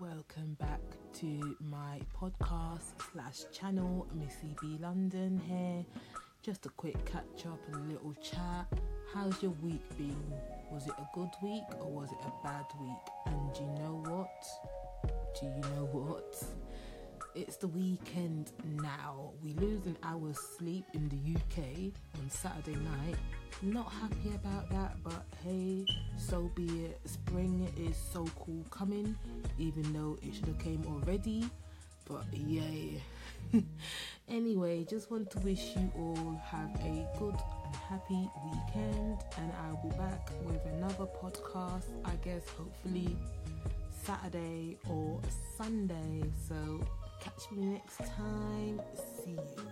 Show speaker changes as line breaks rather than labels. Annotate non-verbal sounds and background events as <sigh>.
welcome back to my podcast slash channel, Missy B London here. Just a quick catch up and a little chat. How's your week been? Was it a good week or was it a bad week? And do you know what? Do you know what? It's the weekend now. We lose an hour's sleep in the UK Saturday night. Not happy about that, but hey, so be it. Spring is so cool coming, even though it should have came already. But yay. <laughs> anyway, just want to wish you all have a good happy weekend, and I'll be back with another podcast. I guess hopefully Saturday or Sunday. So catch me next time. See you.